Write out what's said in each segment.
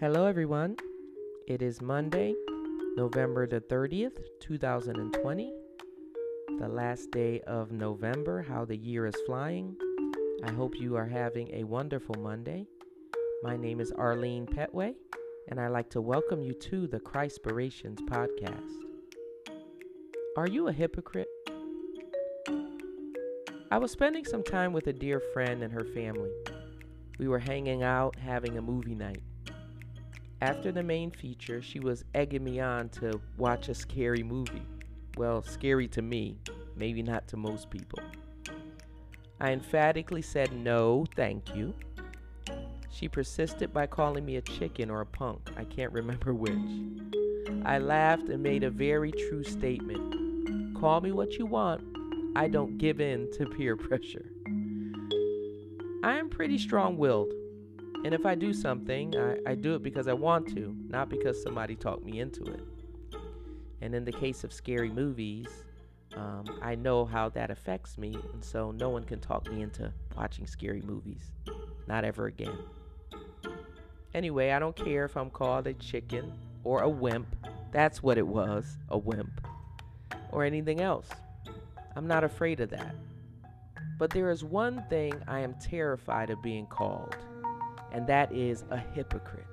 Hello, everyone. It is Monday, November the 30th, 2020, the last day of November. How the year is flying. I hope you are having a wonderful Monday. My name is Arlene Petway, and I'd like to welcome you to the Christpirations podcast. Are you a hypocrite? I was spending some time with a dear friend and her family. We were hanging out, having a movie night. After the main feature, she was egging me on to watch a scary movie. Well, scary to me, maybe not to most people. I emphatically said no, thank you. She persisted by calling me a chicken or a punk, I can't remember which. I laughed and made a very true statement Call me what you want, I don't give in to peer pressure. I am pretty strong willed. And if I do something, I, I do it because I want to, not because somebody talked me into it. And in the case of scary movies, um, I know how that affects me, and so no one can talk me into watching scary movies. Not ever again. Anyway, I don't care if I'm called a chicken or a wimp. That's what it was a wimp. Or anything else. I'm not afraid of that. But there is one thing I am terrified of being called, and that is a hypocrite.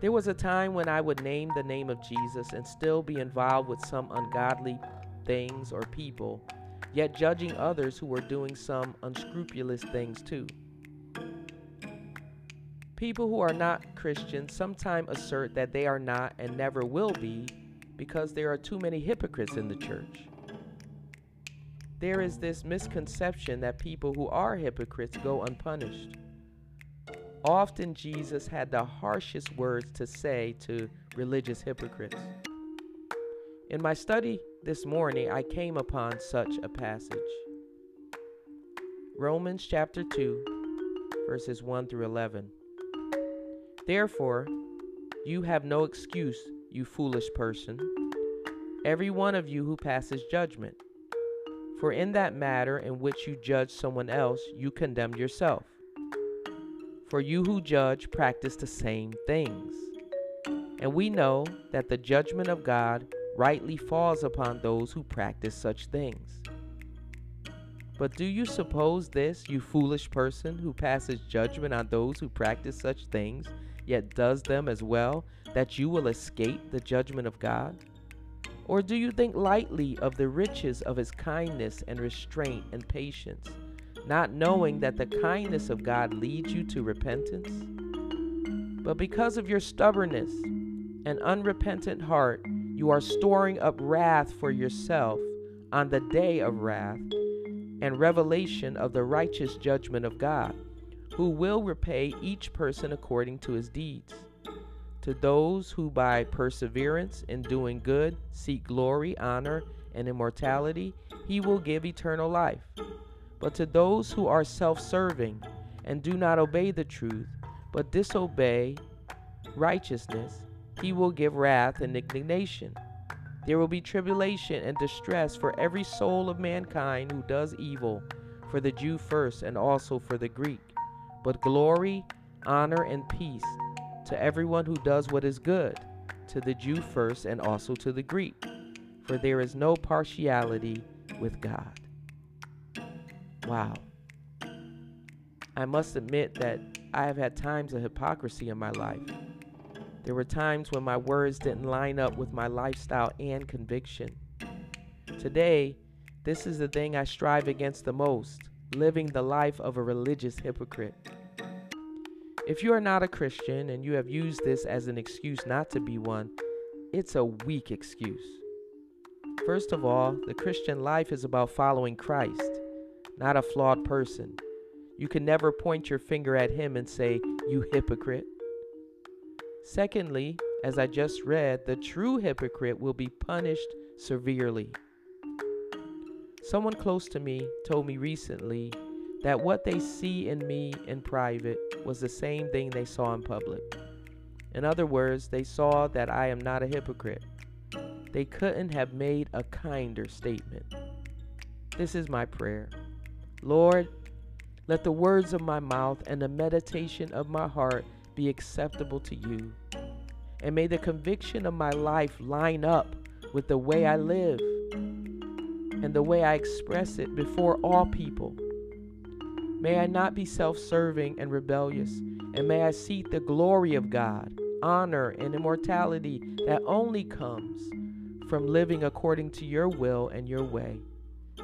There was a time when I would name the name of Jesus and still be involved with some ungodly things or people, yet judging others who were doing some unscrupulous things too. People who are not Christians sometimes assert that they are not and never will be because there are too many hypocrites in the church. There is this misconception that people who are hypocrites go unpunished. Often Jesus had the harshest words to say to religious hypocrites. In my study this morning, I came upon such a passage. Romans chapter 2, verses 1 through 11. Therefore, you have no excuse, you foolish person, every one of you who passes judgment. For in that matter in which you judge someone else, you condemn yourself. For you who judge practice the same things. And we know that the judgment of God rightly falls upon those who practice such things. But do you suppose this, you foolish person, who passes judgment on those who practice such things, yet does them as well, that you will escape the judgment of God? Or do you think lightly of the riches of his kindness and restraint and patience, not knowing that the kindness of God leads you to repentance? But because of your stubbornness and unrepentant heart, you are storing up wrath for yourself on the day of wrath and revelation of the righteous judgment of God, who will repay each person according to his deeds. To those who by perseverance in doing good seek glory, honor, and immortality, he will give eternal life. But to those who are self serving and do not obey the truth, but disobey righteousness, he will give wrath and indignation. There will be tribulation and distress for every soul of mankind who does evil, for the Jew first and also for the Greek. But glory, honor, and peace to everyone who does what is good, to the Jew first and also to the Greek, for there is no partiality with God. Wow. I must admit that I have had times of hypocrisy in my life. There were times when my words didn't line up with my lifestyle and conviction. Today, this is the thing I strive against the most living the life of a religious hypocrite. If you are not a Christian and you have used this as an excuse not to be one, it's a weak excuse. First of all, the Christian life is about following Christ, not a flawed person. You can never point your finger at him and say, You hypocrite. Secondly, as I just read, the true hypocrite will be punished severely. Someone close to me told me recently that what they see in me in private was the same thing they saw in public. In other words, they saw that I am not a hypocrite. They couldn't have made a kinder statement. This is my prayer. Lord, let the words of my mouth and the meditation of my heart be acceptable to you. And may the conviction of my life line up with the way I live and the way I express it before all people. May I not be self serving and rebellious, and may I seek the glory of God, honor, and immortality that only comes from living according to your will and your way.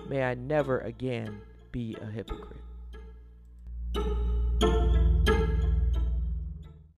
May I never again be a hypocrite.